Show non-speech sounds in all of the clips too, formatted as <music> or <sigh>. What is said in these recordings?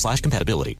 slash compatibility.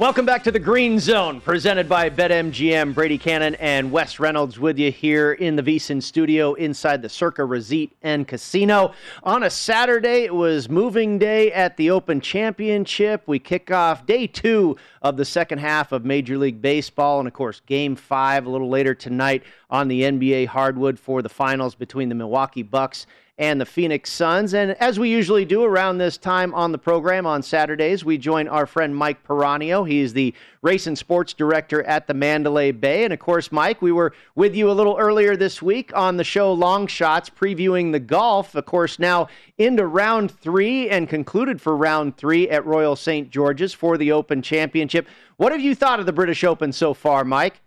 Welcome back to the Green Zone, presented by BetMGM. Brady Cannon and Wes Reynolds with you here in the VSiN studio inside the Circa Resort and Casino. On a Saturday, it was moving day at the Open Championship. We kick off day two of the second half of Major League Baseball, and of course, game five a little later tonight on the NBA hardwood for the finals between the Milwaukee Bucks and the Phoenix Suns. And as we usually do around this time on the program on Saturdays, we join our friend Mike Piranio. He's the race and sports director at the Mandalay Bay. And of course, Mike, we were with you a little earlier this week on the show Long Shots, previewing the golf. Of course, now into round three and concluded for round three at Royal St. George's for the Open Championship. What have you thought of the British Open so far, Mike?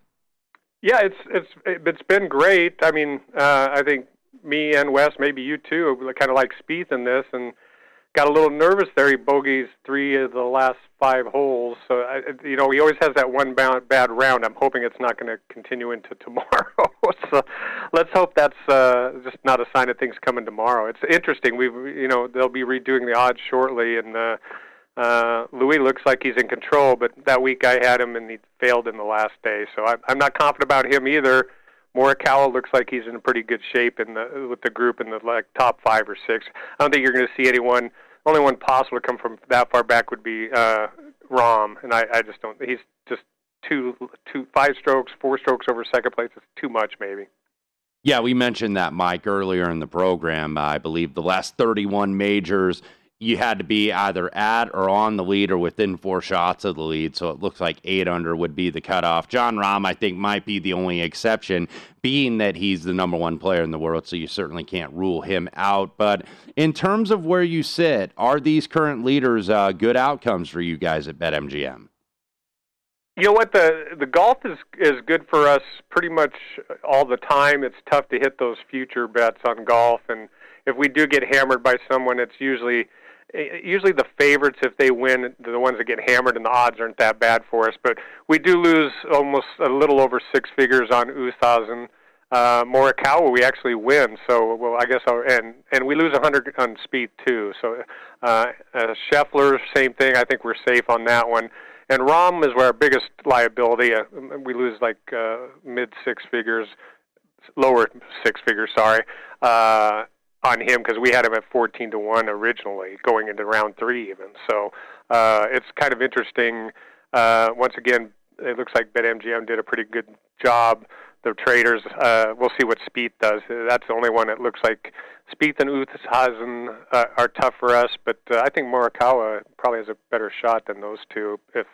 Yeah, it's it's it's been great. I mean, uh, I think me and Wes, maybe you too, kind of like Spieth in this, and got a little nervous there. He bogeys three of the last five holes, so I, you know he always has that one bad, bad round. I'm hoping it's not going to continue into <laughs> tomorrow. so let's hope that's uh, just not a sign of things coming tomorrow. It's interesting. We, you know, they'll be redoing the odds shortly, and uh, uh, Louis looks like he's in control. But that week I had him, and he failed in the last day, so I, I'm not confident about him either. Morikawa looks like he's in pretty good shape in the with the group in the like top five or six. I don't think you're going to see anyone. Only one possible to come from that far back would be uh, Rahm, and I, I just don't. He's just two, two, five strokes, four strokes over second place. It's too much, maybe. Yeah, we mentioned that, Mike, earlier in the program. I believe the last 31 majors you had to be either at or on the lead or within four shots of the lead. So it looks like eight under would be the cutoff. Jon Rahm, I think, might be the only exception, being that he's the number one player in the world. So you certainly can't rule him out. But in terms of where you sit, are these current leaders uh, good outcomes for you guys at BetMGM? You know what the the golf is is good for us pretty much all the time. It's tough to hit those future bets on golf, and if we do get hammered by someone, it's usually usually the favorites if they win the ones that get hammered and the odds aren't that bad for us but we do lose almost a little over six figures on Oosthuizen uh Morikawa we actually win so well I guess our, and and we lose a 100 on Spieth too so uh, uh Scheffler same thing I think we're safe on that one and Rahm is our biggest liability. Uh, we lose like uh, mid six figures, lower six figures. Sorry, uh, on him because we had him at 14 to one originally, going into round three even. So uh, it's kind of interesting. Uh, once again, it looks like BetMGM did a pretty good job. The traders, uh, we'll see what Spieth does. That's the only one that looks like Spieth and Oosthuizen uh, are tough for us, but uh, I think Morikawa probably has a better shot than those two if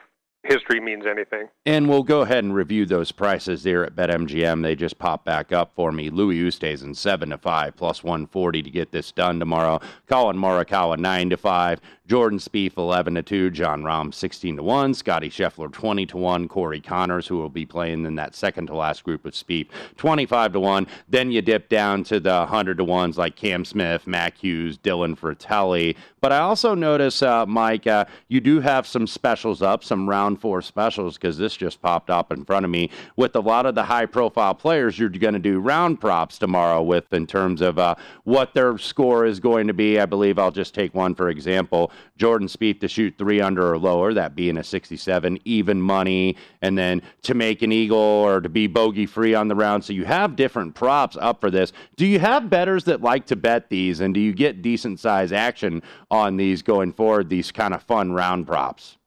history means anything. And we'll go ahead and review those prices there at BetMGM. They just popped back up for me. Louis Oosthuizen seven to five plus one forty to get this done tomorrow. Collin Morikawa nine to five. Jordan Spieth eleven to two. Jon Rahm sixteen to one. Scotty Scheffler twenty to one. Corey Conners, who will be playing in that second to last group of Spieth, twenty five to one. Then you dip down to the hundred to ones like Cam Smith, Mac Hughes, Dylan Frittelli. But I also notice, uh, Mike, uh, you do have some specials up, some round four specials because this just popped up in front of me with a lot of the high profile players you're going to do round props tomorrow with in terms of uh, what their score is going to be. I believe I'll just take one for example Jordan Spieth to shoot three under or lower, that being a 67, even money, and then to make an eagle or to be bogey free on the round. So you have different props up for this. Do you have betters that like to bet these, and do you get decent size action on these going forward, these kind of fun round props?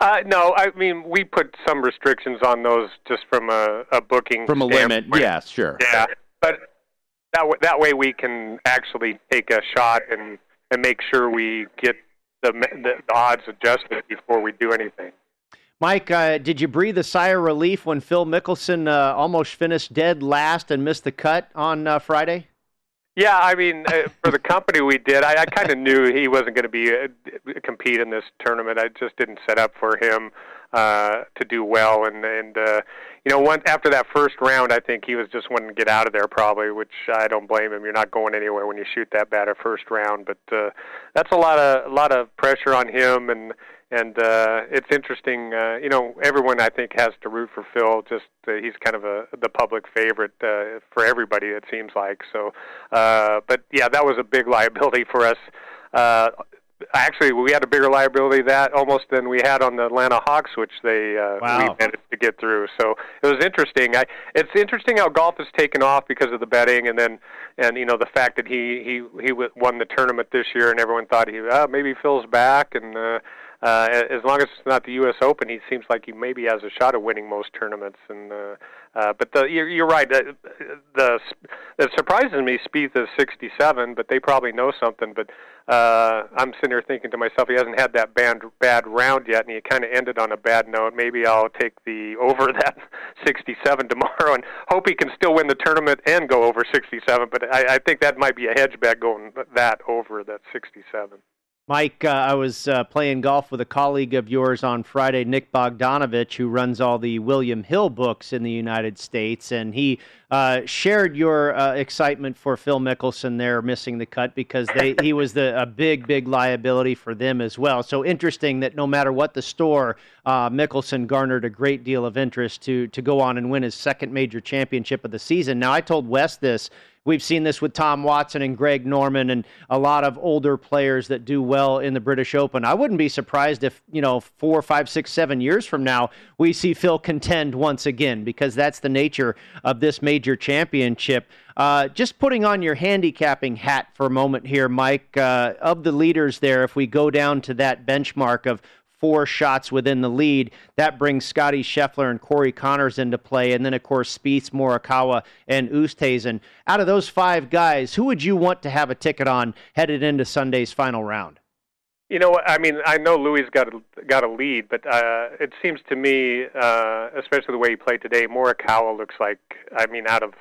Uh, no, I mean we put some restrictions on those just from a, a booking from a standpoint. limit. Yeah, sure. Yeah, but that w- that way we can actually take a shot and and make sure we get the the, the odds adjusted before we do anything. Mike, uh, did you breathe a sigh of relief when Phil Mickelson uh, almost finished dead last and missed the cut on uh, Friday? Yeah, I mean, uh, for the company we did, I, I kind of knew he wasn't going to be uh, compete in this tournament. I just didn't set up for him uh, to do well, and and uh, you know, once after that first round, I think he was just wanting to get out of there, probably, which I don't blame him. You're not going anywhere when you shoot that bad a first round, but uh, that's a lot of a lot of pressure on him, and and uh, it's interesting. Uh, you know, everyone I think has to root for Phil. Just uh, he's kind of a the public favorite uh, for everybody. It seems like so. Uh, but yeah, that was a big <laughs> liability for us. Uh, actually, we had a bigger liability that almost than we had on the Atlanta Hawks, which they uh, Wow. we managed to get through. So it was interesting. I, it's interesting how golf has taken off because of the betting, and then and you know the fact that he he he won the tournament this year, and everyone thought he uh, maybe Phil's back, and uh, uh, as long as it's not the U.S. Open, he seems like he maybe has a shot of winning most tournaments. And uh, uh, but the, you're, you're right. The, the it surprises me. Spieth is 67, but they probably know something. But uh, I'm sitting here thinking to myself, he hasn't had that bad bad round yet, and he kind of ended on a bad note. Maybe I'll take the <laughs> over that 67 tomorrow and hope he can still win the tournament and go over 67. But I, I think that might be a hedge bet going that over that 67. Mike, uh, I was uh, playing golf with a colleague of yours on Friday, Nick Bogdanovich, who runs all the William Hill books in the United States, and he uh, shared your uh, excitement for Phil Mickelson there missing the cut because they he was the a big big liability for them as well. So interesting that no matter what the store, uh, Mickelson garnered a great deal of interest to to go on and win his second major championship of the season. Now I told Wes this. We've seen this with Tom Watson and Greg Norman and a lot of older players that do well in the British Open. I wouldn't be surprised if, you know, four, five, six, seven years from now, we see Phil contend once again because that's the nature of this major championship. Uh, just putting on your handicapping hat for a moment here, Mike, uh, of the leaders there, if we go down to that benchmark of four shots within the lead. That brings Scotty Scheffler and Corey Conners into play. And then, of course, Spieth, Morikawa, and Oosthuizen. Out of those five guys, who would you want to have a ticket on headed into Sunday's final round? You know? I mean, I know Louis got a, got a lead, but uh, it seems to me, uh, especially the way he played today, Morikawa looks like. I mean, out of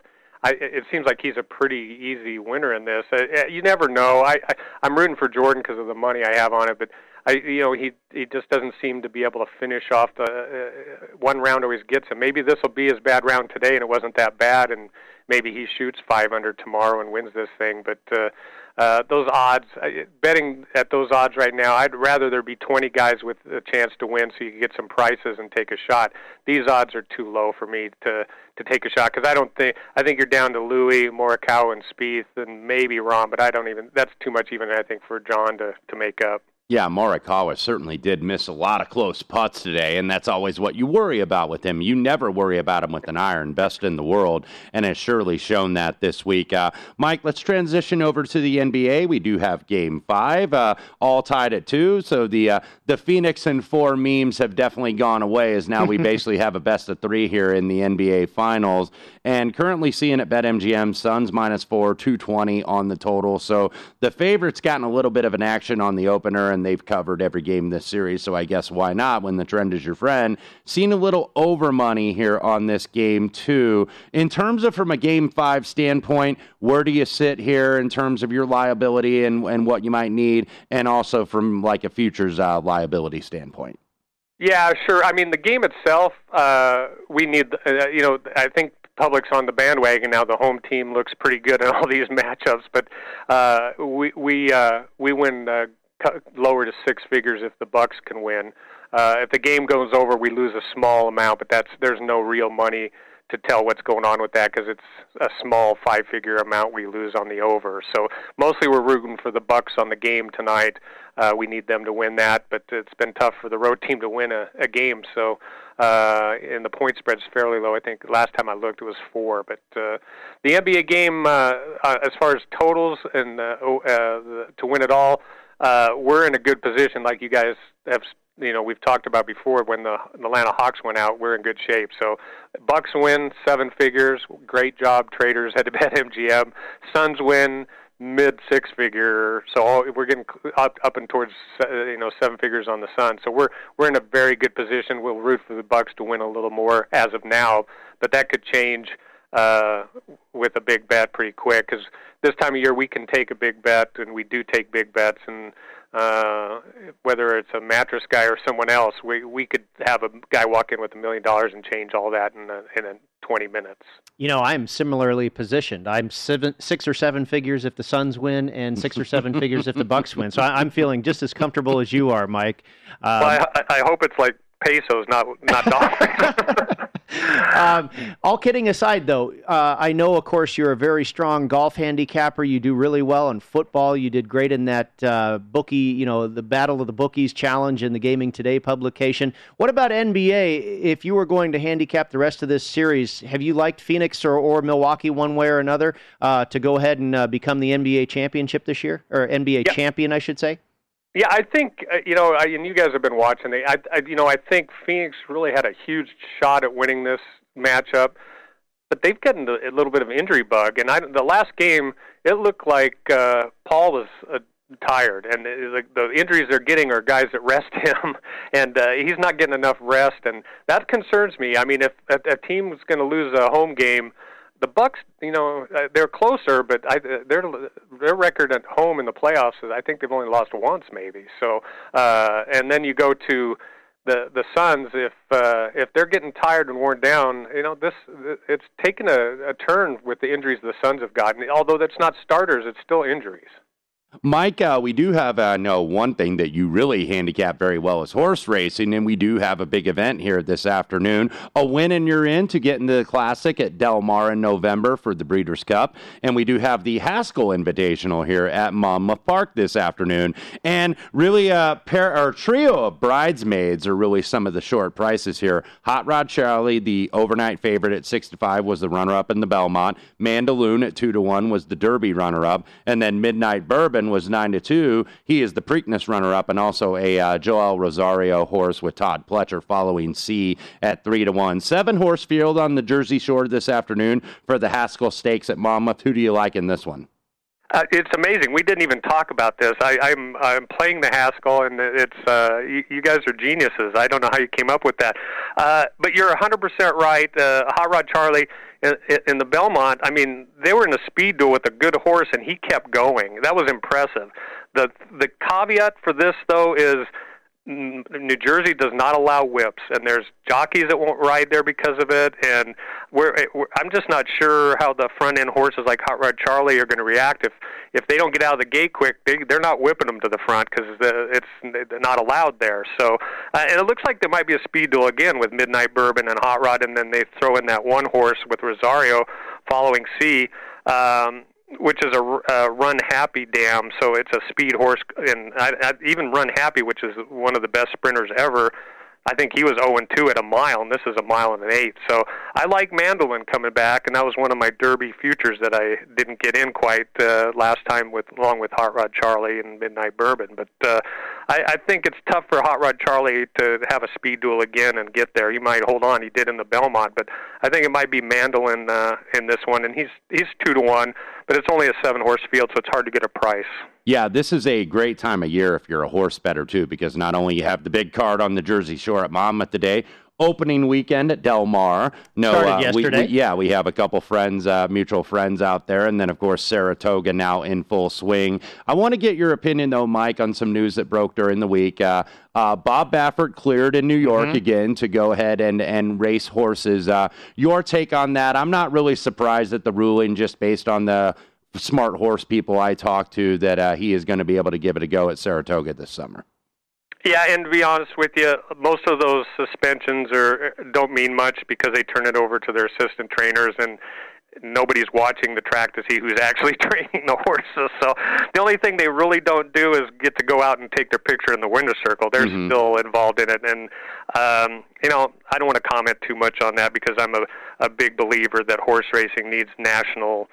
I, it seems like he's a pretty easy winner in this. Uh, uh, you never know. I, I I'm rooting for Jordan because of the money I have on it, but I you know he he just doesn't seem to be able to finish off the uh, one round always gets him. Maybe this will be his bad round today, and it wasn't that bad, and maybe he shoots 500 tomorrow and wins this thing. But uh, uh, those odds, uh, betting at those odds right now, I'd rather there be 20 guys with a chance to win, so you can get some prices and take a shot. These odds are too low for me to to take a shot because I don't think I think you're down to Louis, Morikawa, and Spieth, and maybe Rahm, but I don't even. That's too much even I think for Jon to to make up. Yeah, Morikawa certainly did miss a lot of close putts today, and that's always what you worry about with him. You never worry about him with an iron, best in the world, and has surely shown that this week. Uh, Mike, let's transition over to the NBA. We do have Game Five, uh, all tied at two, so the uh, the Phoenix and four memes have definitely gone away. As now we <laughs> basically have a best of three here in the NBA Finals, and currently seeing at BetMGM Suns minus four, two twenty on the total. So the favorites gotten a little bit of an action on the opener and they've covered every game this series. So I guess why not when the trend is your friend? Seen a little over money here on this game, too. In terms of from a game five standpoint, where do you sit here in terms of your liability and, and what you might need, and also from like a futures uh, liability standpoint? Yeah, sure. I mean, the game itself, uh, we need, uh, you know, I think public's on the bandwagon now. The home team looks pretty good in all these <laughs> matchups, but uh, we we uh, we win uh, lower to six figures if the Bucks can win. Uh, if the game goes over, we lose a small amount, but that's there's no real money to tell what's going on with that because it's a small five-figure amount we lose on the over. So mostly we're rooting for the Bucks on the game tonight. Uh, we need them to win that, but it's been tough for the road team to win a, a game. So uh, and the point spread's fairly low. I think last time I looked it was four. But uh, the NBA game, uh, uh, as far as totals and uh, uh, to win it all uh, we're in a good position, like you guys have. You know, we've talked about before when the, the Atlanta Hawks went out, we're in good shape. So, Bucks win seven figures. Great job, traders. Had to bet <laughs> MGM. Suns win mid six figure. So all, we're getting up up and towards you know seven figures on the Sun. So we're we're in a very good position. We'll root for the Bucks to win a little more as of now, but that could change uh, with a big bet pretty quick because this time of year we can take a big bet and we do take big bets and uh, whether it's a mattress guy or someone else, we we could have a guy walk in with a million dollars and change all that in a, in a 20 minutes. You know, I'm similarly positioned. I'm seven, six or seven figures if the Suns win, and six or seven figures if the Bucks win. So I, am feeling just as comfortable as you are, Mike. Um, well, I, I hope it's like pesos, not not <laughs> dollars. um, all kidding aside, though, uh, I know, of course, you're a very strong golf handicapper. You do really well in football. You did great in that uh, bookie, you know, the Battle of the Bookies challenge in the Gaming Today publication. What about NBA? If you were going to handicap the rest of this series, have you liked Phoenix or, or Milwaukee one way or another uh, to go ahead and uh, become the NBA championship this year, or NBA yeah. champion, I should say? Yeah, I think uh, you know, I, and you guys have been watching. I, I, you know, I think Phoenix really had a huge shot at winning this matchup, but they've gotten a little bit of injury bug. And I, the last game, it looked like uh, Paul was uh, tired, and the, the injuries they're getting are guys that rest <laughs> him, and uh, he's not getting enough rest, and that concerns me. I mean, if a, a team is going to lose a home game the Bucks, you know, uh, they're closer, but I, their their record at home in the playoffs is I think they've only lost once, maybe. So, uh, and then you go to the the Suns. If uh, if they're getting tired and worn down, you know, this it's taken a, a turn with the injuries the Suns have gotten. Although that's not starters, it's still injuries. Mike, uh, we do have, uh, no, one thing that you really handicap very well is horse racing, and we do have a big event here this afternoon. A win and you're in to get into the Classic at Del Mar in November for the Breeders' Cup, and we do have the Haskell Invitational here at Monmouth Park this afternoon. And really, a pair or trio of bridesmaids are really some of the short prices here. Hot Rod Charlie, the overnight favorite at six to five, was the runner-up in the Belmont. Mandaloun at two to one was the Derby runner-up, and then Midnight Bourbon was nine to two. He is the Preakness runner-up, and also a uh, Joel Rosario horse with Todd Pletcher Following Sea at three to one. Seven horse field on the Jersey Shore this afternoon for the Haskell Stakes at Monmouth. Who do you like in this one? Uh, it's amazing. We didn't even talk about this. I, I'm I'm playing the Haskell, and it's uh, you, you guys are geniuses. I don't know how you came up with that, uh, but you're 100% right. Uh, Hot Rod Charlie in, the Belmont. I mean, they were in a speed duel with a good horse, and he kept going. That was impressive. the The caveat for this, though, is New Jersey does not allow whips, and there's jockeys that won't ride there because of it. And we're, we're I'm just not sure how the front end horses like Hot Rod Charlie are going to react if if they don't get out of the gate quick. They they're not whipping them to the front because it's they're not allowed there. So uh, and it looks like there might be a speed duel again with Midnight Bourbon and Hot Rod, and then they throw in that one horse with Rosario Following Sea. Um, which is a uh, run happy dam. So it's a speed horse, and I, I, even Runhappy, which is one of the best sprinters ever. I think he was 0 2 at a mile, and this is a mile and an eighth. So I like Mandaloun coming back, and that was one of my Derby futures that I didn't get in quite uh, last time with along with Hot Rod Charlie and Midnight Bourbon. But uh, I, I think it's tough for Hot Rod Charlie to have a speed duel again and get there. He might hold on. He did in the Belmont, but I think it might be Mandaloun uh, in this one, and he's he's two to one, but it's only a seven horse field, so it's hard to get a price. Yeah, this is a great time of year if you're a horse better too, because not only you have the big card on the Jersey Shore at Monmouth today, opening weekend at Del Mar. No, uh, yesterday. We, we, yeah, we have a couple friends, uh, mutual friends out there, and then of course Saratoga now in full swing. I want to get your opinion though, Mike, on some news that broke during the week. Uh, uh Bob Baffert cleared in New York mm-hmm. again to go ahead and and race horses. Uh, your take on that? I'm not really surprised at the ruling, just based on the smart horse people I talk to that uh, he is going to be able to give it a go at Saratoga this summer. Yeah, and to be honest with you, most of those suspensions are don't mean much because they turn it over to their assistant trainers and nobody's watching the track to see who's <laughs> actually training the horses. So the only thing they really don't do is get to go out and take their picture in the winner's circle. They're mm-hmm. still involved in it, and um, you know I don't want to comment too much on that because I'm a, a big believer that horse racing needs national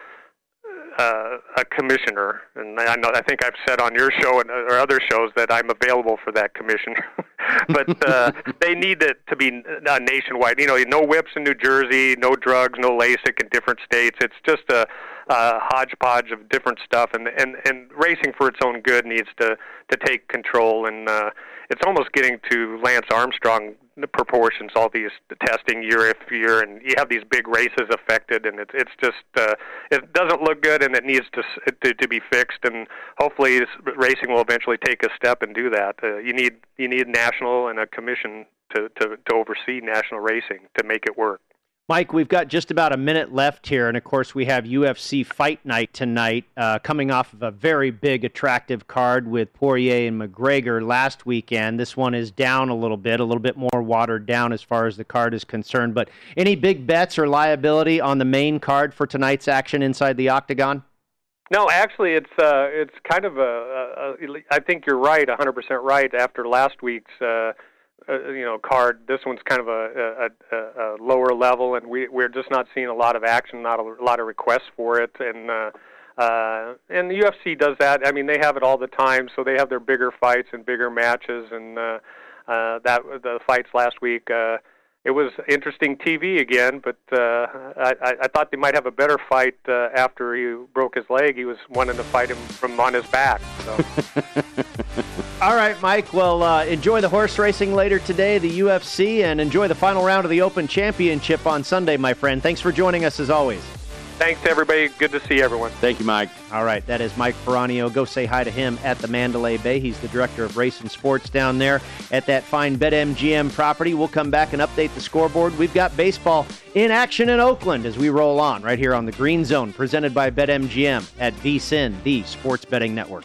uh, a commissioner, and I know I think I've said on your show and or other shows that I'm available for that commissioner. <laughs> but uh, <laughs> they need it to be uh, nationwide. You know, no whips in New Jersey, no drugs, no Lasix in different states. It's just a, a hodgepodge of different stuff, and and and racing for its own good needs to to take control. And uh, it's almost getting to Lance Armstrong the proportions, all these the testing year after year, and you have these big races affected, and it's it's just uh, it doesn't look good, and it needs to to, to be fixed, and hopefully racing will eventually take a step and do that. Uh, you need you need national and a commission to, to to oversee national racing to make it work. Mike, we've got just about a minute left here, and of course, we have UFC Fight Night tonight, uh, coming off of a very big, attractive card with Poirier and McGregor last weekend. This one is down a little bit, a little bit more watered down as far as the card is concerned. But any big bets or liability on the main card for tonight's action inside the octagon? No, actually, it's uh, it's kind of a, a, a. I think you're right, 100% right. After last week's. Uh, uh, you know card. This one's kind of a, a, a, a lower level, and we we're just not seeing a lot of action, not a, a lot of requests for it, and uh, uh, and the UFC does that. I mean, they have it all the time, so they have their bigger fights and bigger matches, and uh, uh, that the fights last week. Uh, it was interesting TV again, but uh, I, I thought they might have a better fight uh, after he broke his leg. He was wanting to fight him from on his back. So. <laughs> All right, Mike. Well, uh, enjoy the horse racing later today, the UFC, and enjoy the final round of the Open Championship on Sunday, my friend. Thanks for joining us as always. Thanks, everybody. Good to see everyone. Thank you, Mike. All right, that is Mike Ferranio. Go say hi to him at the Mandalay Bay. He's the director of race and sports down there at that fine BetMGM property. We'll come back and update the scoreboard. We've got baseball in action in Oakland as we roll on right here on the Green Zone, presented by BetMGM at VSIN, the Sports Betting Network.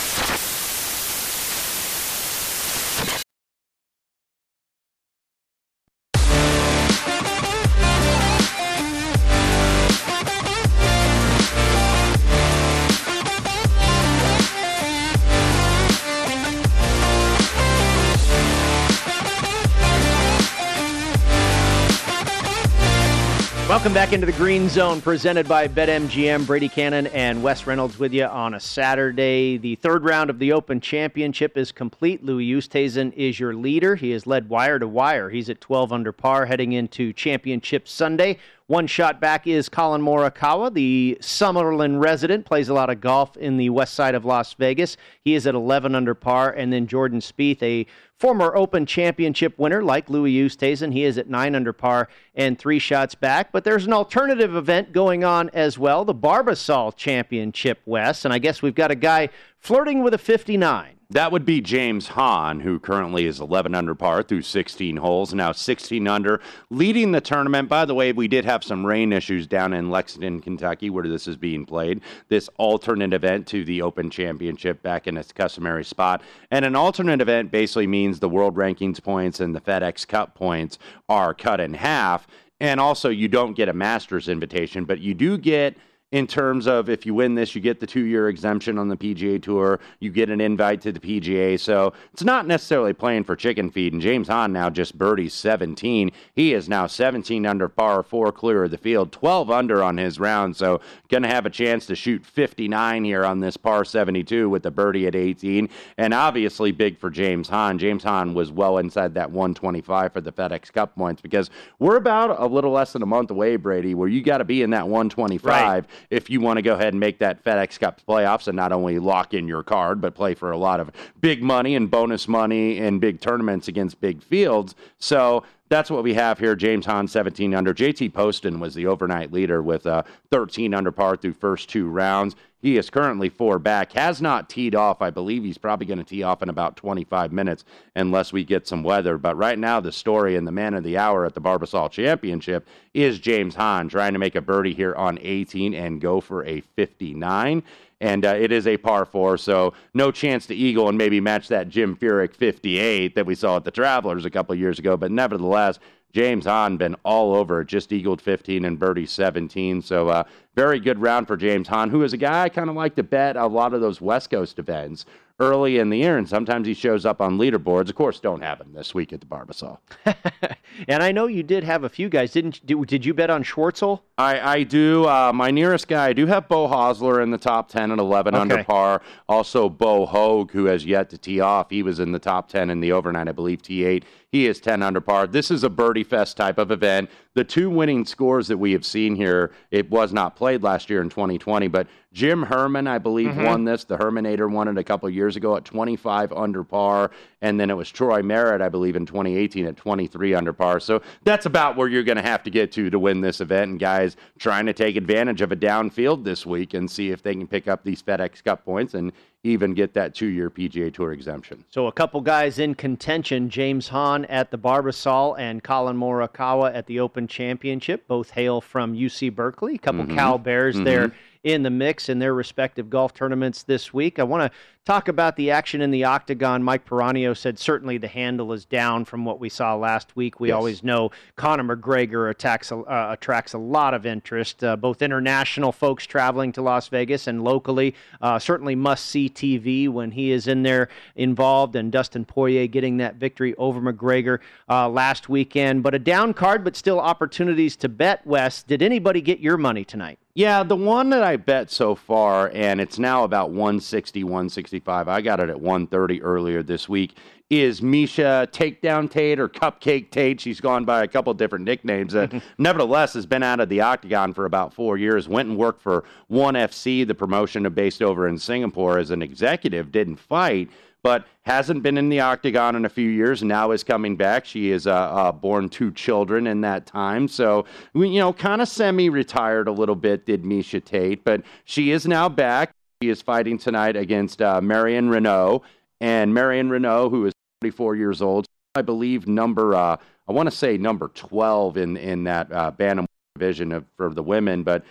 Welcome back into the Green Zone, presented by BetMGM. Brady Cannon and Wes Reynolds with you on a Saturday. The third round of the Open Championship is complete. Louis Oosthuizen is your leader. He has led wire to wire. He's at 12 under par heading into Championship Sunday. One shot back is Collin Morikawa, the Summerlin resident, plays a lot of golf in the west side of Las Vegas. He is at 11 under par, and then Jordan Spieth, a former Open Championship winner like Louis Oosthuizen, he is at 9 under par and three shots back. But there's an alternative event going on as well, the Barbasol Championship West, and I guess we've got a guy flirting with a 59. That would be James Hahn, who currently is 11 under par through 16 holes, now 16 under, leading the tournament. By the way, we did have some rain issues down in Lexington, Kentucky, where this is being played. This alternate event to the Open Championship back in its customary spot. And an alternate event basically means the world rankings points and the FedEx Cup points are cut in half. And also, you don't get a Masters invitation, but you do get in terms of if you win this, you get the two year exemption on the PGA Tour, you get an invite to the PGA. So it's not necessarily playing for chicken feed. And James Hahn now just birdies 17. He is now 17 under par, four clear of the field, 12 under on his round. So going to have a chance to shoot 59 here on this par 72 with the birdie at 18. And obviously big for James Hahn. James Hahn was well inside that 125 for the FedEx Cup points because we're about a little less than a month away, Brady, where you got to be in that 125. Right if you want to go ahead and make that FedEx Cup playoffs and not only lock in your card, but play for a lot of big money and bonus money and big tournaments against big fields. So that's what we have here. James Hahn, 17 under. JT Poston was the overnight leader with uh, 13 under par through first two rounds. He is currently four back, has not teed off. I believe he's probably going to tee off in about 25 minutes unless we get some weather. But right now, the story and the man of the hour at the Barbasol Championship is James Hahn trying to make a birdie here on 18 and go for a 59. And uh, it is a par four, so no chance to eagle and maybe match that Jim Furyk 58 that we saw at the Travelers a couple years ago. But nevertheless, James Hahn been all over just eagled 15 and birdie 17. So uh, very good round for James Hahn, who is a guy I kind of like to bet a lot of those West Coast events early in the year, and sometimes he shows up on leaderboards. Of course, don't have him this week at the Barbasol. <laughs> and I know you did have a few guys, didn't? You, did you bet on Schwartzel? I, I do. Uh, my nearest guy, I do have Beau Hossler in the top 10 and 11 Okay. under par. Also, Bo Hoag, who has yet to tee off. He was in the top 10 in the overnight, I believe, T8. He is 10 under par. This is a birdie fest type of event. The two winning scores that we have seen here, it was not played last year in 2020, but Jim Herman, I believe, Mhm. won this. The Hermanator won it a couple years ago at 25 under par. And then it was Troy Merritt, I believe, in 2018 at 23 under par. So that's about where you're going to have to get to to win this event. And guys trying to take advantage of a downfield this week and see if they can pick up these FedEx Cup points and even get that two year PGA Tour exemption. So a couple guys in contention: James Hahn at the Barbasol and Collin Morikawa at the Open Championship. Both hail from UC Berkeley. A couple Mhm. Cal Bears there Mhm. in the mix in their respective golf tournaments this week. I want to talk about the action in the octagon. Mike Piranio said certainly the handle is down from what we saw last week. We Yes. always know Conor McGregor attacks, uh, attracts a lot of interest, uh, both international folks traveling to Las Vegas and locally. Uh, certainly must see TV when he is in there involved, and Dustin Poirier getting that victory over McGregor uh, last weekend. But a down card, but still opportunities to bet. Wes, did anybody get your money tonight? Yeah, the one that I bet so far, and it's now about 160, 160, 165. I got it at 130 earlier this week. Is Miesha Takedown Tate or Cupcake Tate? She's gone by a couple different nicknames. That <laughs> nevertheless has been out of the octagon for about four years. Went and worked for One FC, the promotion based over in Singapore, as an executive. Didn't fight, but hasn't been in the octagon in a few years. Now is coming back. She is uh, uh, born two children in that time, so you know, kind of semi-retired a little bit. Did Miesha Tate, but she is now back. She is fighting tonight against uh, Marion Reneau, and Marion Reneau, who is 44 years old, I believe number uh, I want to say number 12 in in that uh, bantam division of, for the women, but.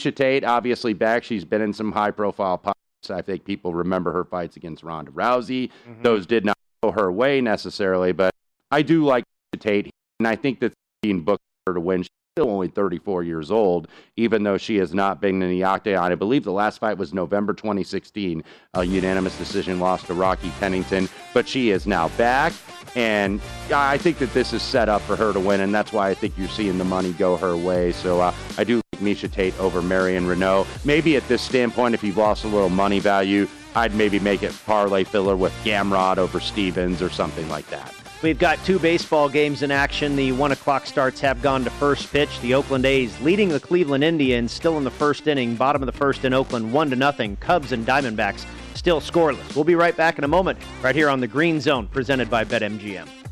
Miesha Tate, obviously back. She's been in some high profile fights. I think people remember her fights against Ronda Rousey. Those did not go her way necessarily, but I do like Tate, and I think that's being booked for her to win. She's still only 34 years old, even though she has not been in the octagon. I believe the last fight was November 2016, a unanimous decision loss to Rocky Pennington, but she is now back. And I think that this is set up for her to win, and that's why I think you're seeing the money go her way. So uh, I do like Miesha Tate over Marion Reneau. Maybe at this standpoint, if you've lost a little money value, I'd maybe make it parlay filler with Gamrot over Stephens or something like that. We've got two baseball games in action. The one o'clock starts have gone to first pitch. The Oakland A's leading the Cleveland Indians, still in the first inning, bottom of the first in Oakland, one to nothing. Cubs and Diamondbacks still scoreless. We'll be right back in a moment, right here on the Green Zone, presented by BetMGM.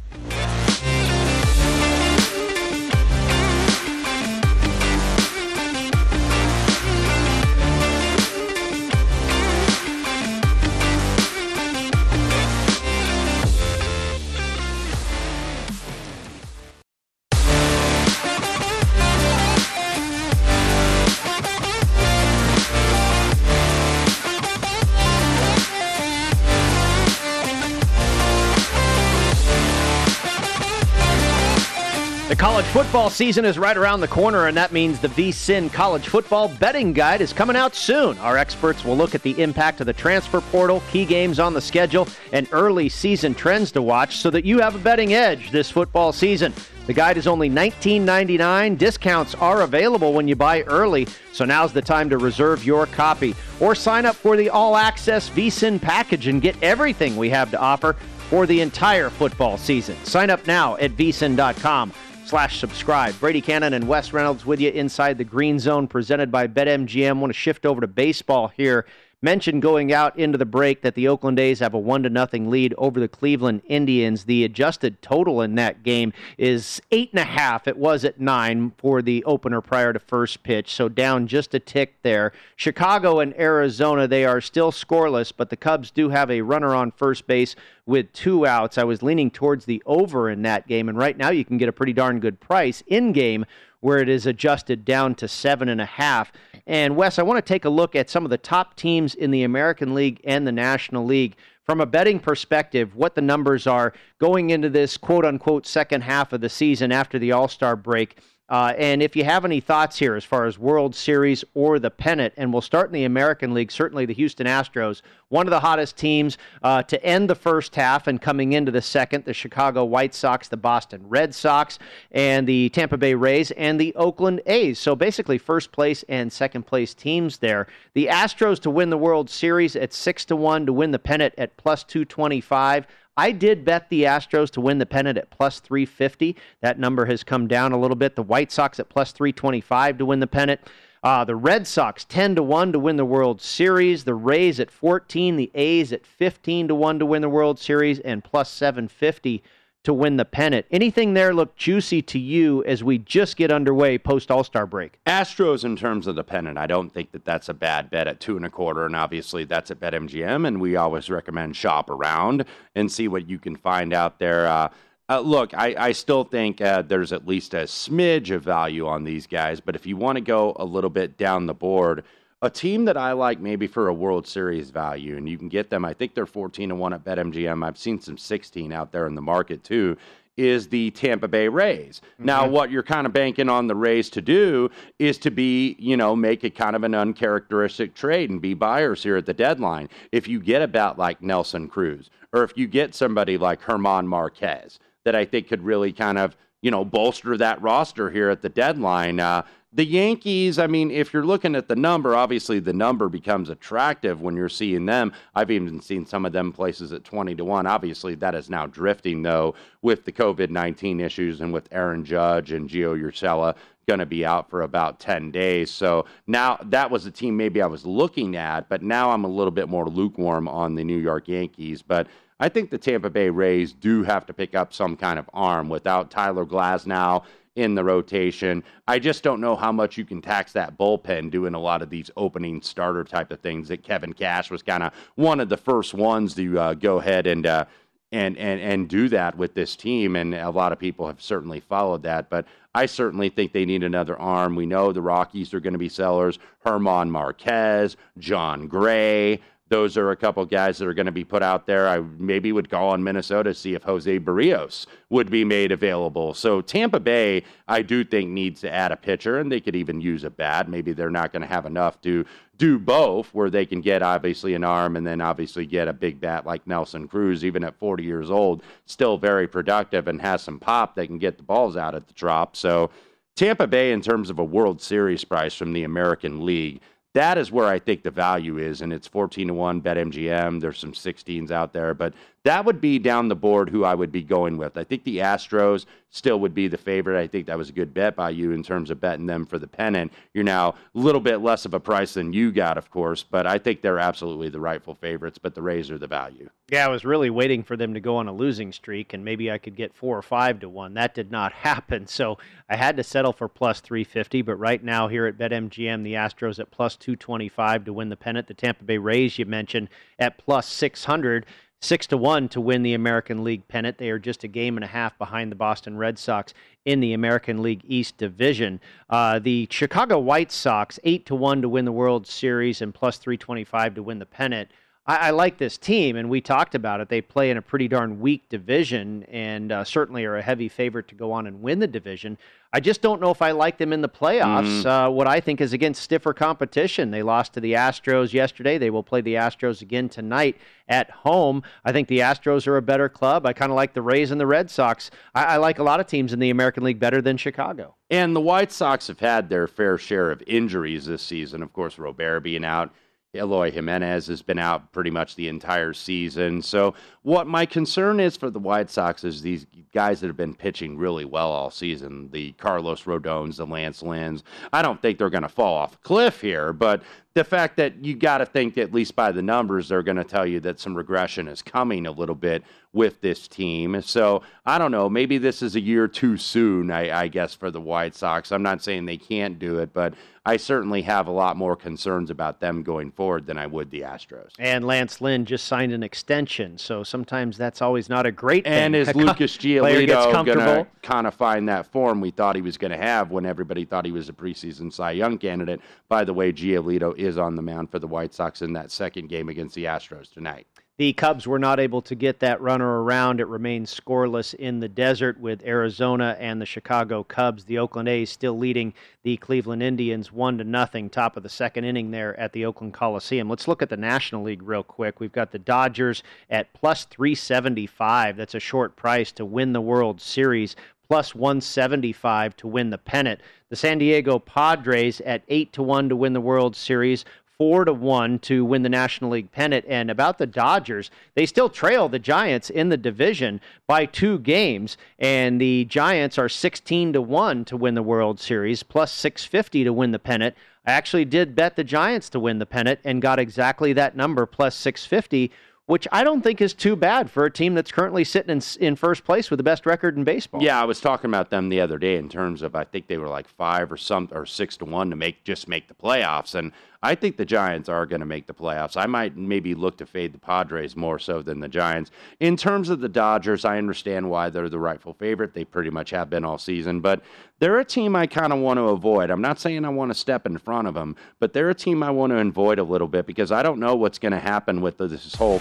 Football season is right around the corner, and that means the VSIN College Football Betting Guide is coming out soon. Our experts will look at the impact of the transfer portal, key games on the schedule, and early season trends to watch so that you have a betting edge this football season. The guide is only $19.99. Discounts are available when you buy early, so now's the time to reserve your copy. Or sign up for the all access VSIN package and get everything we have to offer for the entire football season. Sign up now at vsin.com slash subscribe. Brady Cannon and Wes Reynolds with you inside the Green Zone presented by BetMGM. want to shift over to baseball here. Mentioned going out into the break that the Oakland A's have a one to nothing lead over the Cleveland Indians. The adjusted total in that game is eight and a half. It was at nine for the opener prior to first pitch, so down just a tick there. Chicago and Arizona, they are still scoreless, but the Cubs do have a runner on first base with two outs. I was leaning towards the over in that game, and right now you can get a pretty darn good price in game where it is adjusted down to seven and a half. And Wes, I want to take a look at some of the top teams in the American League and the National League from a betting perspective, what the numbers are going into this quote unquote second half of the season after the All Star break. Uh, and if you have any thoughts here as far as World Series or the pennant, and we'll start in the American League, certainly the Houston Astros, one of the hottest teams uh, to end the first half and coming into the second, the Chicago White Sox, the Boston Red Sox, and the Tampa Bay Rays, and the Oakland A's. So basically, first place and second place teams there. The Astros to win the World Series at 6 to 1 to win the pennant at plus 225. I did bet the Astros to win the pennant at plus 350. That number has come down a little bit. The White Sox at plus 325 to win the pennant. Uh, the Red Sox 10 to 1 to win the World Series. The Rays at 14. The A's at 15 to 1 to win the World Series and plus 750 to win the pennant. Anything there look juicy to you as we just get underway post All Star break? Astros, in terms of the pennant, I don't think that that's a bad bet at two and a quarter, and obviously that's at BetMGM, and we always recommend shop around and see what you can find out there. Uh, uh, look, I, I, still think uh, there's at least a smidge of value on these guys, but if you want to go a little bit down the board, a team that I like maybe for a World Series value, and you can get them. I think they're 14 to 1 at BetMGM. I've seen some 16 out there in the market too. Is the Tampa Bay Rays. Mm-hmm. Now, what you're kind of banking on the Rays to do is to be, you know, make it kind of an uncharacteristic trade and be buyers here at the deadline. If you get about like Nelson Cruz, or if you get somebody like Germán Márquez, that I think could really kind of, you know, bolster that roster here at the deadline. Uh, the Yankees, I mean, if you're looking at the number, obviously the number becomes attractive when you're seeing them. I've even seen some of them places at 20 to 1. Obviously, that is now drifting, though, with the COVID 19 issues and with Aaron Judge and Gio Urshela going to be out for about 10 days. So now that was a team maybe I was looking at, but now I'm a little bit more lukewarm on the New York Yankees. But I think the Tampa Bay Rays do have to pick up some kind of arm without Tyler Glasnow in the rotation. I just don't know how much you can tax that bullpen doing a lot of these opening starter type of things that Kevin Cash was kind of one of the first ones to uh, go ahead and uh, and and and do that with this team and a lot of people have certainly followed that but I certainly think they need another arm. We know the Rockies are going to be sellers. Germán Márquez, Jon Gray, those are a couple guys that are going to be put out there. I maybe would call on Minnesota to see if Jose Berrios would be made available. So Tampa Bay, I do think needs to add a pitcher, and they could even use a bat. Maybe they're not going to have enough to do both, where they can get obviously an arm and then obviously get a big bat like Nelson Cruz, even at 40 years old, still very productive and has some pop. They can get the balls out at the drop. So. Tampa Bay, in terms of a World Series price from the American League, that is where I think the value is, and it's 14 to 1 bet MGM. There's some 16s out there, but that would be down the board who I would be going with. I think the Astros still would be the favorite. I think that was a good bet by you in terms of betting them for the pennant. You're now a little bit less of a price than you got, of course, but I think they're absolutely the rightful favorites, but the Rays are the value. Yeah, I was really waiting for them to go on a losing streak and maybe I could get 4 or 5 to 1. That did not <laughs> happen. So, I had to settle for plus 350, but right now here at BetMGM, the Astros at plus 225 to win the pennant. The Tampa Bay Rays you mentioned at plus 600 six to one to win the American League pennant. They are just a game and a half behind the Boston Red Sox in the American League East Division. Uh, the Chicago White Sox eight to one to win the World Series and plus three twenty five to win the pennant. I, I, like this team, and we talked about it. They play in a pretty darn weak division, and uh, certainly are a heavy favorite to go on and win the division. I just don't know if I like them in the playoffs. Mm. Uh, what I think is against stiffer competition. They lost to the Astros yesterday. They will play the Astros again tonight at home. I think the Astros are a better club. I kind of like the Rays and the Red Sox. I, I like a lot of teams in the American League better than Chicago. And the White Sox have had their fair share of injuries this season. Of course, Robert being out. Eloy Jimenez has been out pretty much the entire season. So, what my concern is for the White Sox is these guys that have been pitching really well all season the Carlos Rodons, the Lance Lynns. I don't think they're going to fall off a cliff here, but the fact that you got to think, at least by the numbers, they're going to tell you that some regression is coming a little bit with this team. So I don't know. Maybe this is a year too soon, I, I guess, for the White Sox. I'm not saying they can't do it, but I certainly have a lot more concerns about them going forward than I would the Astros. And Lance Lynn just signed an extension, so sometimes that's always not a great thing. And is <laughs> A Lucas Giolito going to comfortable. kind of find that form we thought he was going to have when everybody thought he was a preseason Cy Young candidate? By the way, Giolito is on the mound for the White Sox in that second game against the Astros tonight. The Cubs were not able to get that runner around. It remains scoreless in the desert with Arizona and the Chicago Cubs. The Oakland A's still leading the Cleveland Indians one to nothing, top of the second inning there at the Oakland Coliseum. Let's look at the National League real quick. We've got the Dodgers at plus 375. That's a short price to win the World Series. Plus 175 to win the pennant. The San Diego Padres at 8 to 1 to win the World Series four to one to win the National League pennant. And about the Dodgers, they still trail the Giants in the division by two games, and the Giants are sixteen to one to win the World Series, plus six fifty to win the pennant. I actually did bet the Giants to win the pennant and got exactly that number, plus six fifty. Which I don't think is too bad for a team that's currently sitting in, in first place with the best record in baseball. Yeah, I was talking about them the other day in terms of I think they were like five or some or six to one to make just make the playoffs, and I think the Giants are going to make the playoffs. I might maybe look to fade the Padres more so than the Giants. In terms of the Dodgers, I understand why they're the rightful favorite. They pretty much have been all season, but they're a team I kind of want to avoid. I'm not saying I want to step in front of them, but they're a team I want to avoid a little bit because I don't know what's going to happen with this whole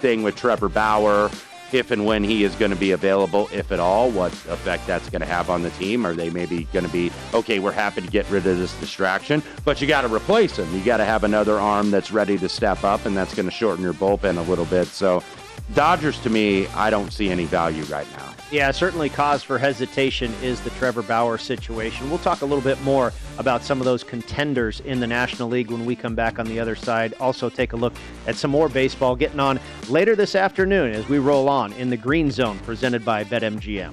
thing with Trevor Bauer, if and when he is going to be available, if at all, what effect that's going to have on the team. Are they maybe going to be, okay, we're happy to get rid of this distraction, but you got to replace him. You got to have another arm that's ready to step up, and that's going to shorten your bullpen a little bit. So, Dodgers, to me, I don't see any value right now. Yeah, certainly cause for hesitation is the Trevor Bauer situation. We'll talk a little bit more about some of those contenders in the National League when we come back on the other side. Also, take a look at some more baseball getting on later this afternoon as we roll on in the Green Zone presented by BetMGM.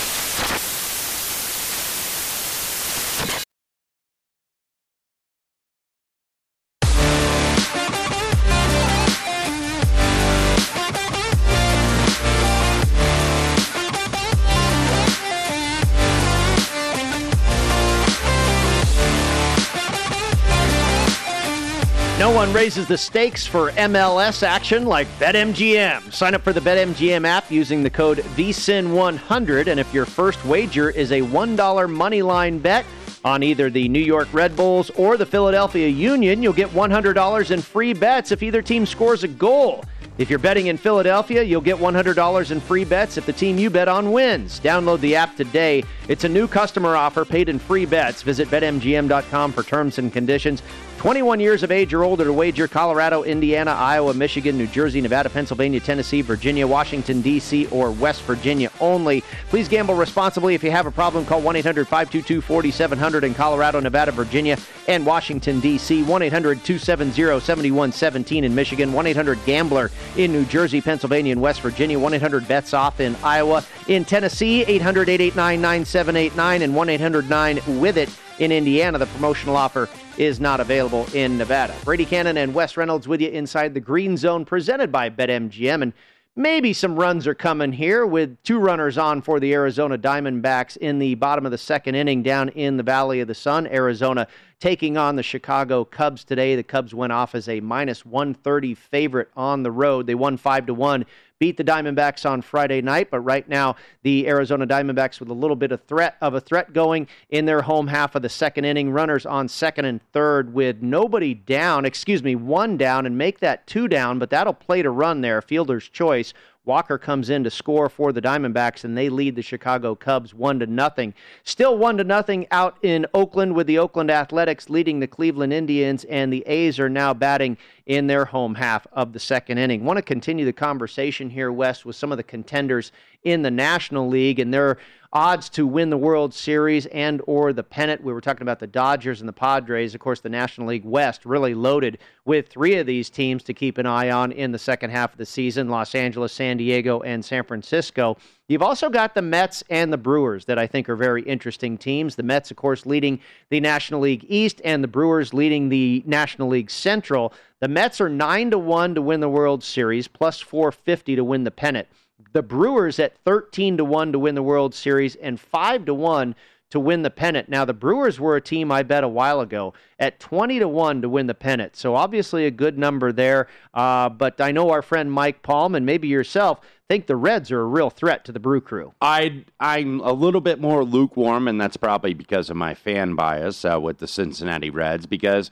Raises the stakes for MLS action like BetMGM. Sign up for the BetMGM app using the code VSIN100, and if your first wager is a $1 moneyline bet on either the New York Red Bulls or the Philadelphia Union, you'll get $100 in free bets if either team scores a goal. If you're betting in Philadelphia, you'll get $100 in free bets if the team you bet on wins. Download the app today. It's a new customer offer paid in free bets. Visit betmgm.com for terms and conditions. 21 years of age or older to wager Colorado, Indiana, Iowa, Michigan, New Jersey, Nevada, Pennsylvania, Tennessee, Virginia, Washington, D.C., or West Virginia only. Please gamble responsibly. If you have a problem, call 1 800 522 4700 in Colorado, Nevada, Virginia, and Washington, D.C., 1 800 270 7117 in Michigan, 1 800 Gambler in New Jersey, Pennsylvania, and West Virginia, 1 800 Bets Off in Iowa. In Tennessee, 800 889 9789 and 1 800 9 with it in Indiana. The promotional offer is not available in Nevada. Brady Cannon and Wes Reynolds with you inside the Green Zone, presented by BetMGM. And maybe some runs are coming here with two runners on for the Arizona Diamondbacks in the bottom of the second inning down in the Valley of the Sun. Arizona taking on the Chicago Cubs today. The Cubs went off as a minus 130 favorite on the road. They won 5 to 1 beat the Diamondbacks on Friday night, but right now the Arizona Diamondbacks with a little bit of threat of a threat going in their home half of the second inning. Runners on second and third with nobody down, excuse me, one down and make that two down, but that'll play to run there. Fielder's choice. Walker comes in to score for the Diamondbacks, and they lead the Chicago Cubs one to nothing. Still one to nothing out in Oakland with the Oakland Athletics leading the Cleveland Indians, and the A's are now batting in their home half of the second inning. Want to continue the conversation here, West, with some of the contenders in the National League and their odds to win the World Series and or the pennant. We were talking about the Dodgers and the Padres. Of course, the National League West really loaded with three of these teams to keep an eye on in the second half of the season: Los Angeles, San Diego, and San Francisco. You've also got the Mets and the Brewers that I think are very interesting teams. The Mets, of course, leading the National League East, and the Brewers leading the National League Central. The Mets are nine to one to win the World Series, plus four fifty to win the pennant the Brewers at 13 to 1 to win the World Series and 5 to 1 to win the pennant. Now the Brewers were a team I bet a while ago at 20 to 1 to win the pennant. So obviously a good number there. Uh, but I know our friend Mike Palm and maybe yourself think the Reds are a real threat to the Brew Crew. I I'm a little bit more lukewarm, and that's probably because of my fan bias uh, with the Cincinnati Reds because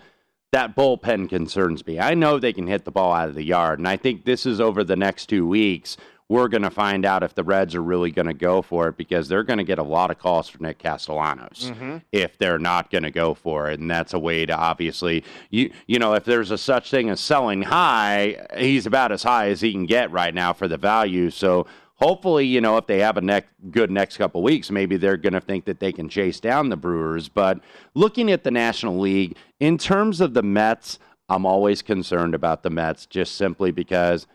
that bullpen concerns me. I know they can hit the ball out of the yard, and I think this is over the next two weeks we're going to find out if the Reds are really going to go for it because they're going to get a lot of calls for Nick Castellanos Mm-hmm. if they're not going to go for it, and that's a way to obviously you you know if there's a such thing as selling high, he's about as high as he can get right now for the value. So hopefully, you know, if they have a neck, good next couple weeks, maybe they're going to think that they can chase down the Brewers. But looking at the National League in terms of the Mets, I'm always concerned about the Mets just simply because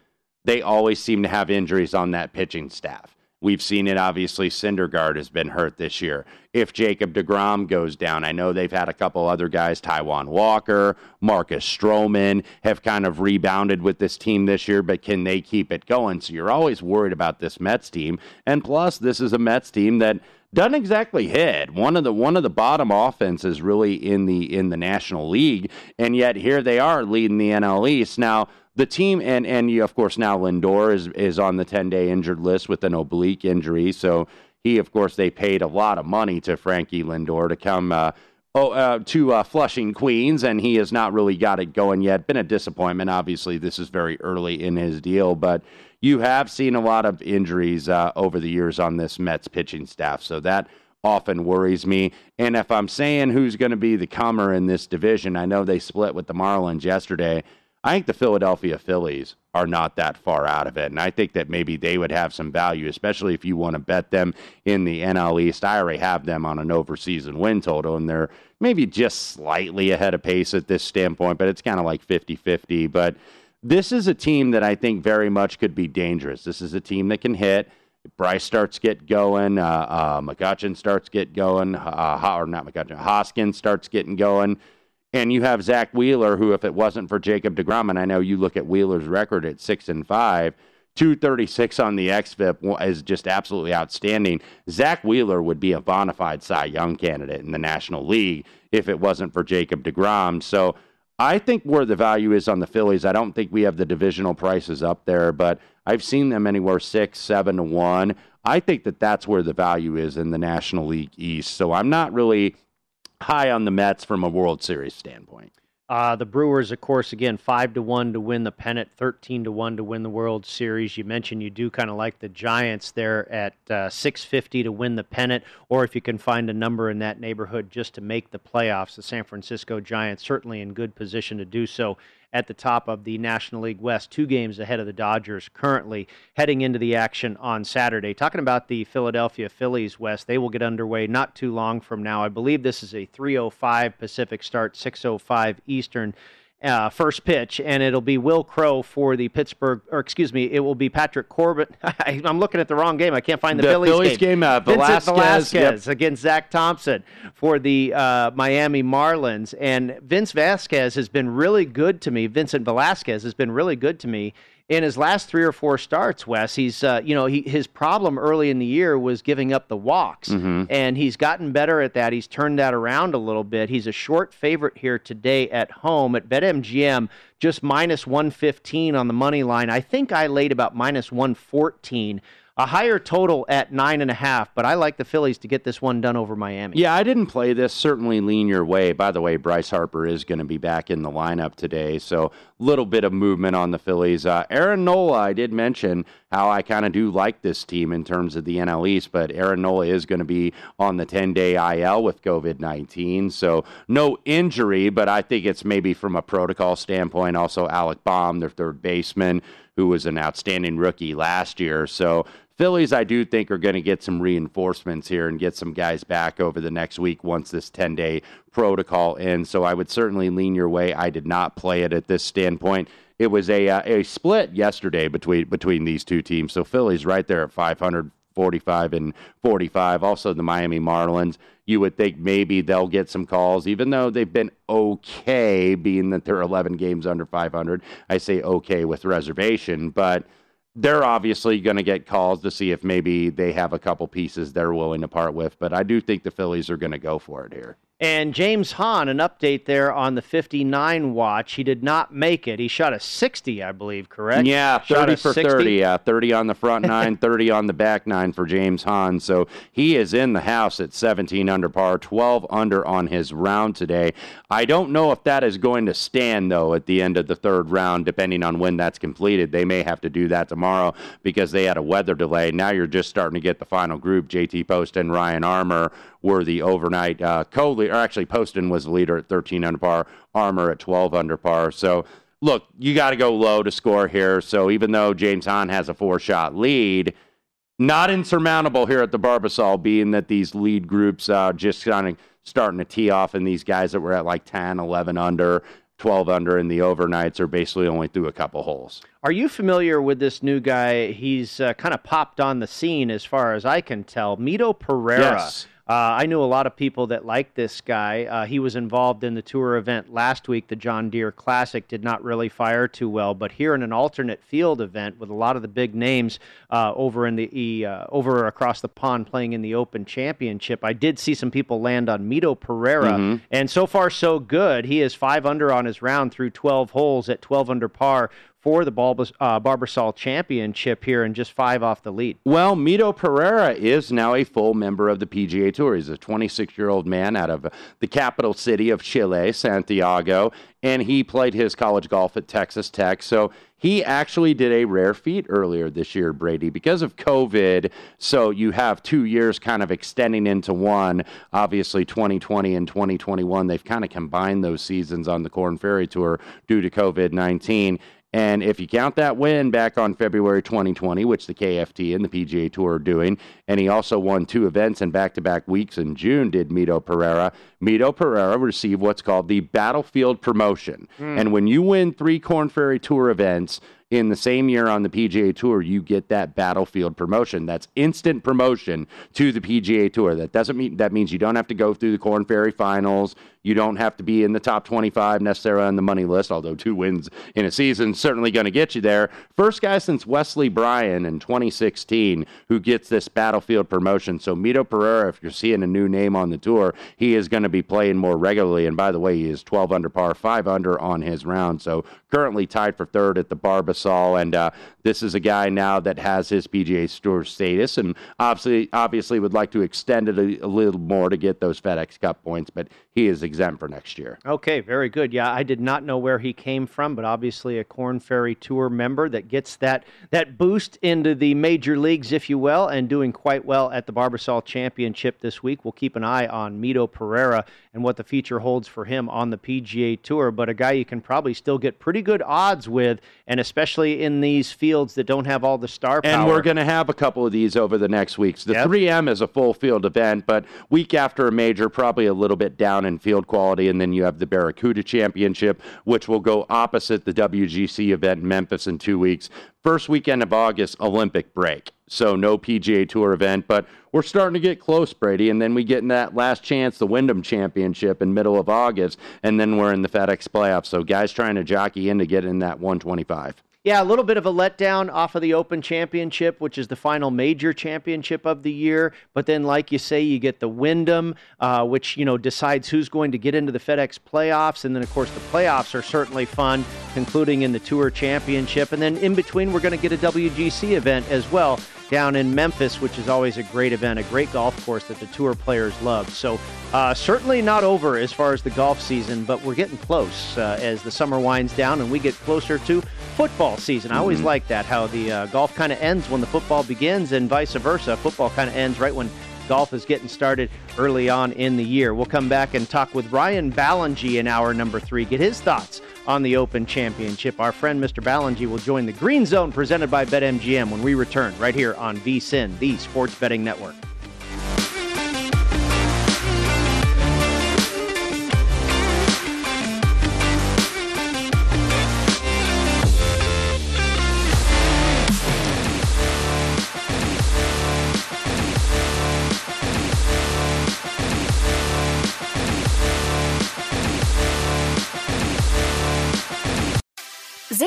they always seem to have injuries on that pitching staff. We've seen it, obviously. Syndergaard has been hurt this year. If Jacob DeGrom goes down, I know they've had a couple other guys, Taijuan Walker, Marcus Stroman, have kind of rebounded with this team this year, but can they keep it going? So you're always worried about this Mets team. And plus, this is a Mets team that doesn't exactly hit. One of the one of the bottom offenses really in the in the National League, and yet here they are leading the NL East. Now the team and and you, of course now Lindor is is on the 10 day injured list with an oblique injury. So he of course they paid a lot of money to Frankie Lindor to come uh, oh, uh, to uh, Flushing Queens, and he has not really got it going yet. Been a disappointment. Obviously, this is very early in his deal, but you have seen a lot of injuries uh, over the years on this Mets pitching staff, so that often worries me. And if I'm saying who's going to be the comer in this division, I know they split with the Marlins yesterday. I think the Philadelphia Phillies are not that far out of it. And I think that maybe they would have some value, especially if you want to bet them in the NL East. I already have them on an overseason win total, and they're maybe just slightly ahead of pace at this standpoint, but it's kind of like 50 50. But this is a team that I think very much could be dangerous. This is a team that can hit. Bryce starts get going, uh, uh, McCutchen starts get going, uh, or not McCutchen, Hoskins starts getting going. And you have Zack Wheeler, who, if it wasn't for Jacob DeGrom, and I know you look at Wheeler's record at six and five, 236 on the XFIP is just absolutely outstanding. Zack Wheeler would be a bona fide Cy Young candidate in the National League if it wasn't for Jacob DeGrom. So I think where the value is on the Phillies, I don't think we have the divisional prices up there, but I've seen them anywhere six, seven to one. I think that that's where the value is in the National League East. So I'm not really high on the Mets from a World Series standpoint. Uh, the Brewers, of course, again, five to one to win the pennant, thirteen to one to win the World Series. You mentioned you do kind of like the Giants there at uh, six fifty to win the pennant, or if you can find a number in that neighborhood just to make the playoffs. The San Francisco Giants certainly in good position to do so at the top of the National League West, two games ahead of the Dodgers currently heading into the action on Saturday. Talking about the Philadelphia Phillies West, they will get underway not too long from now. I believe this is a 305 Pacific start, 605 Eastern uh, first pitch, and it'll be Will Crowe for the Pittsburgh, or excuse me, it will be Patrick Corbin. <laughs> I, am looking at the wrong game. I can't find the, the Phillies, Phillies game. game uh, Velasquez, Velasquez yep. against Zach Thompson for the uh, Miami Marlins, and Vince Vasquez has been really good to me. Vincent Velasquez has been really good to me in his last three or four starts, Wes, he's uh, you know he, his problem early in the year was giving up the walks, Mhm. and he's gotten better at that. He's turned that around a little bit. He's a short favorite here today at home at BetMGM, just minus one fifteen on the money line. I think I laid about minus one fourteen. A higher total at nine and a half, but I like the Phillies to get this one done over Miami. Yeah, I didn't play this. Certainly lean your way. By the way, Bryce Harper is going to be back in the lineup today, so a little bit of movement on the Phillies. Uh, Aaron Nola, I did mention how I kind of do like this team in terms of the NL East, but Aaron Nola is going to be on the 10 day IL with COVID 19, so no injury, but I think it's maybe from a protocol standpoint. Also, Alec Bohm, their third baseman, who was an outstanding rookie last year. So Phillies, I do think, are going to get some reinforcements here and get some guys back over the next week once this 10 day protocol ends. So I would certainly lean your way. I did not play it at this standpoint. It was a uh, a split yesterday between between these two teams. So Phillies right there at 500, 45 and 45. Also the Miami Marlins. You would think maybe they'll get some calls, even though they've been okay, being that they're 11 games under 500. I say okay with reservation, but they're obviously going to get calls to see if maybe they have a couple pieces they're willing to part with. But I do think the Phillies are going to go for it here. And James Hahn, an update there on the 59 watch. He did not make it. He shot a 60, I believe, correct? Yeah, 30 for 60. 30. Yeah, 30 on the front nine, <laughs> 30 on the back nine for James Hahn. So he is in the house at 17 under par, 12 under on his round today. I don't know if that is going to stand, though, at the end of the third round, depending on when that's completed. They may have to do that tomorrow because they had a weather delay. Now you're just starting to get the final group. JT Post and Ryan Armour were the overnight uh, co leader, or actually, Poston was the leader at 13 under par, Armour at 12 under par. So, look, you got to go low to score here. So, even though James Hahn has a four shot lead, not insurmountable here at the Barbasol, being that these lead groups uh, just kind of starting to tee off, and these guys that were at like 10, 11 under, 12 under in the overnights are basically only through a couple holes. Are you familiar with this new guy? He's uh, kind of popped on the scene as far as I can tell. Mito Pereira. Yes. Uh, I knew a lot of people that liked this guy. Uh, he was involved in the tour event last week, the John Deere Classic. Did not really fire too well, but here in an alternate field event with a lot of the big names uh, over in the uh, over across the pond playing in the Open Championship, I did see some people land on Mito Pereira, Mhm. and so far so good. He is five under on his round through 12 holes at 12 under par for the Bulbas, uh, Barbasol Championship here and just five off the lead. Well, Mito Pereira is now a full member of the PGA Tour. He's a 26 year old man out of the capital city of Chile, Santiago, and he played his college golf at Texas Tech. So he actually did a rare feat earlier this year, Brady, because of COVID. So you have two years kind of extending into one. Obviously, 2020 and 2021, they've kind of combined those seasons on the Korn Ferry Tour due to COVID 19. And if you count that win back on February 2020, which the KFT and the PGA Tour are doing, and he also won two events in back to back weeks in June, did Mito Pereira. Mito Pereira received what's called the Battlefield Promotion. Hmm. And when you win three Korn Ferry Tour events, in the same year on the PGA Tour, you get that battlefield promotion. That's instant promotion to the PGA Tour. That doesn't mean that means you don't have to go through the Korn Ferry Finals. You don't have to be in the top 25 necessarily on the money list, although two wins in a season certainly going to get you there. First guy since Wesley Bryan in 2016 who gets this battlefield promotion. So Mito Pereira, if you're seeing a new name on the tour, he is going to be playing more regularly. And by the way, he is 12 under par, 5 under on his round. So currently tied for third at the Barbasol. And uh, this is a guy now that has his PGA Tour status and obviously obviously would like to extend it a, a little more to get those FedEx Cup points, but he is exempt for next year. Okay, very good. Yeah, I did not know where he came from, but obviously a Korn Ferry Tour member that gets that that boost into the major leagues, if you will, and doing quite well at the Barbasol Championship this week. We'll keep an eye on Mito Pereira and what the future holds for him on the PGA Tour, but a guy you can probably still get pretty good odds with, and especially in these fields that don't have all the star power. And we're going to have a couple of these over the next weeks. The Yep. 3M is a full field event, but week after a major, probably a little bit down in field quality. And then you have the Barracuda Championship, which will go opposite the WGC event in Memphis in two weeks. First weekend of August, Olympic break. So no PGA Tour event, but we're starting to get close, Brady. And then we get in that last chance, the Wyndham Championship in middle of August, and then we're in the FedEx playoffs. So guys trying to jockey in to get in that 125. Yeah, a little bit of a letdown off of the Open Championship, which is the final major championship of the year. But then, like you say, you get the Wyndham, uh, which you know decides who's going to get into the FedEx playoffs, and then of course the playoffs are certainly fun, concluding in the Tour Championship, and then in between we're going to get a WGC event as well down in Memphis, which is always a great event, a great golf course that the tour players love. So, uh, certainly not over as far as the golf season, but we're getting close uh, as the summer winds down and we get closer to football season. I always Mhm. like that, how the uh, golf kind of ends when the football begins and vice versa. Football kind of ends right when golf is getting started early on in the year. We'll come back and talk with Ryan Ballengee in hour number three, get his thoughts on the Open Championship. Our friend Mr. Ballengee will join the Green Zone presented by BetMGM when we return right here on VSIN, the Sports Betting Network.